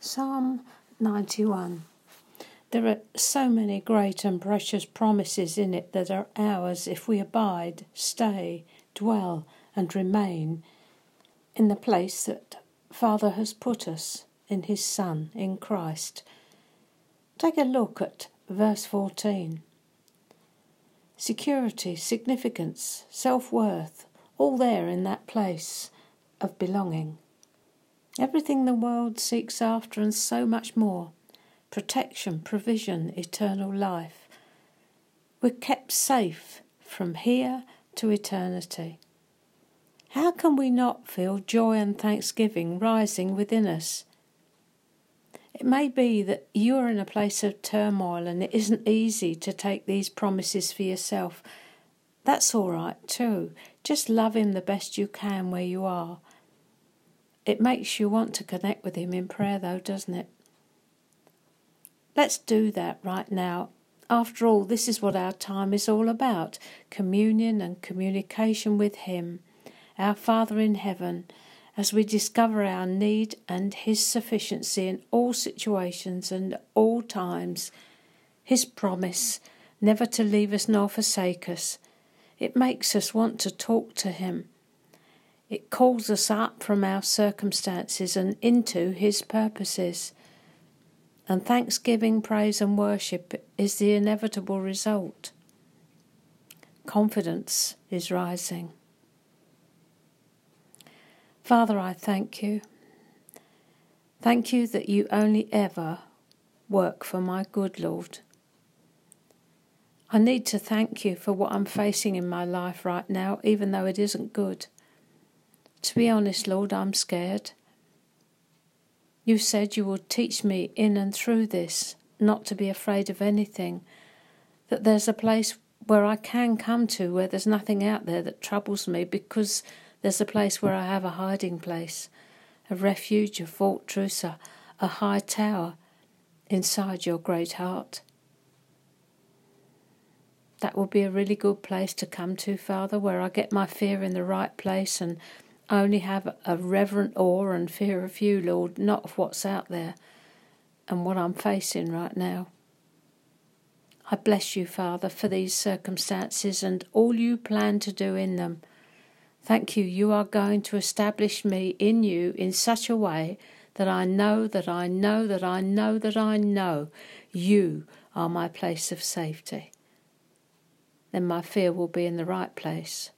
Psalm 91. There are so many great and precious promises in it that are ours if we abide, stay, dwell, and remain in the place that Father has put us in His Son, in Christ. Take a look at verse 14. Security, significance, self worth, all there in that place of belonging. Everything the world seeks after, and so much more protection, provision, eternal life. We're kept safe from here to eternity. How can we not feel joy and thanksgiving rising within us? It may be that you are in a place of turmoil and it isn't easy to take these promises for yourself. That's all right too. Just love Him the best you can where you are it makes you want to connect with Him in prayer, though, doesn't it? Let's do that right now. After all, this is what our time is all about communion and communication with Him, our Father in heaven, as we discover our need and His sufficiency in all situations and all times. His promise never to leave us nor forsake us. It makes us want to talk to Him it calls us up from our circumstances and into His purposes. And thanksgiving, praise, and worship is the inevitable result. Confidence is rising. Father, I thank you. Thank you that you only ever work for my good, Lord. I need to thank you for what I'm facing in my life right now, even though it isn't good. To be honest, Lord, I'm scared. You said you would teach me in and through this not to be afraid of anything, that there's a place where I can come to where there's nothing out there that troubles me because there's a place where I have a hiding place, a refuge, a fortress, a, a high tower inside your great heart. That will be a really good place to come to, Father, where I get my fear in the right place and only have a reverent awe and fear of you, Lord, not of what's out there and what I'm facing right now. I bless you, Father, for these circumstances and all you plan to do in them. Thank you, you are going to establish me in you in such a way that I know that I know that I know that I know you are my place of safety. Then my fear will be in the right place.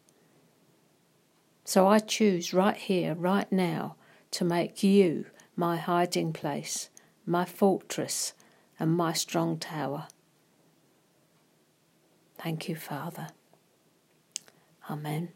So I choose right here, right now, to make you my hiding place, my fortress, and my strong tower. Thank you, Father. Amen.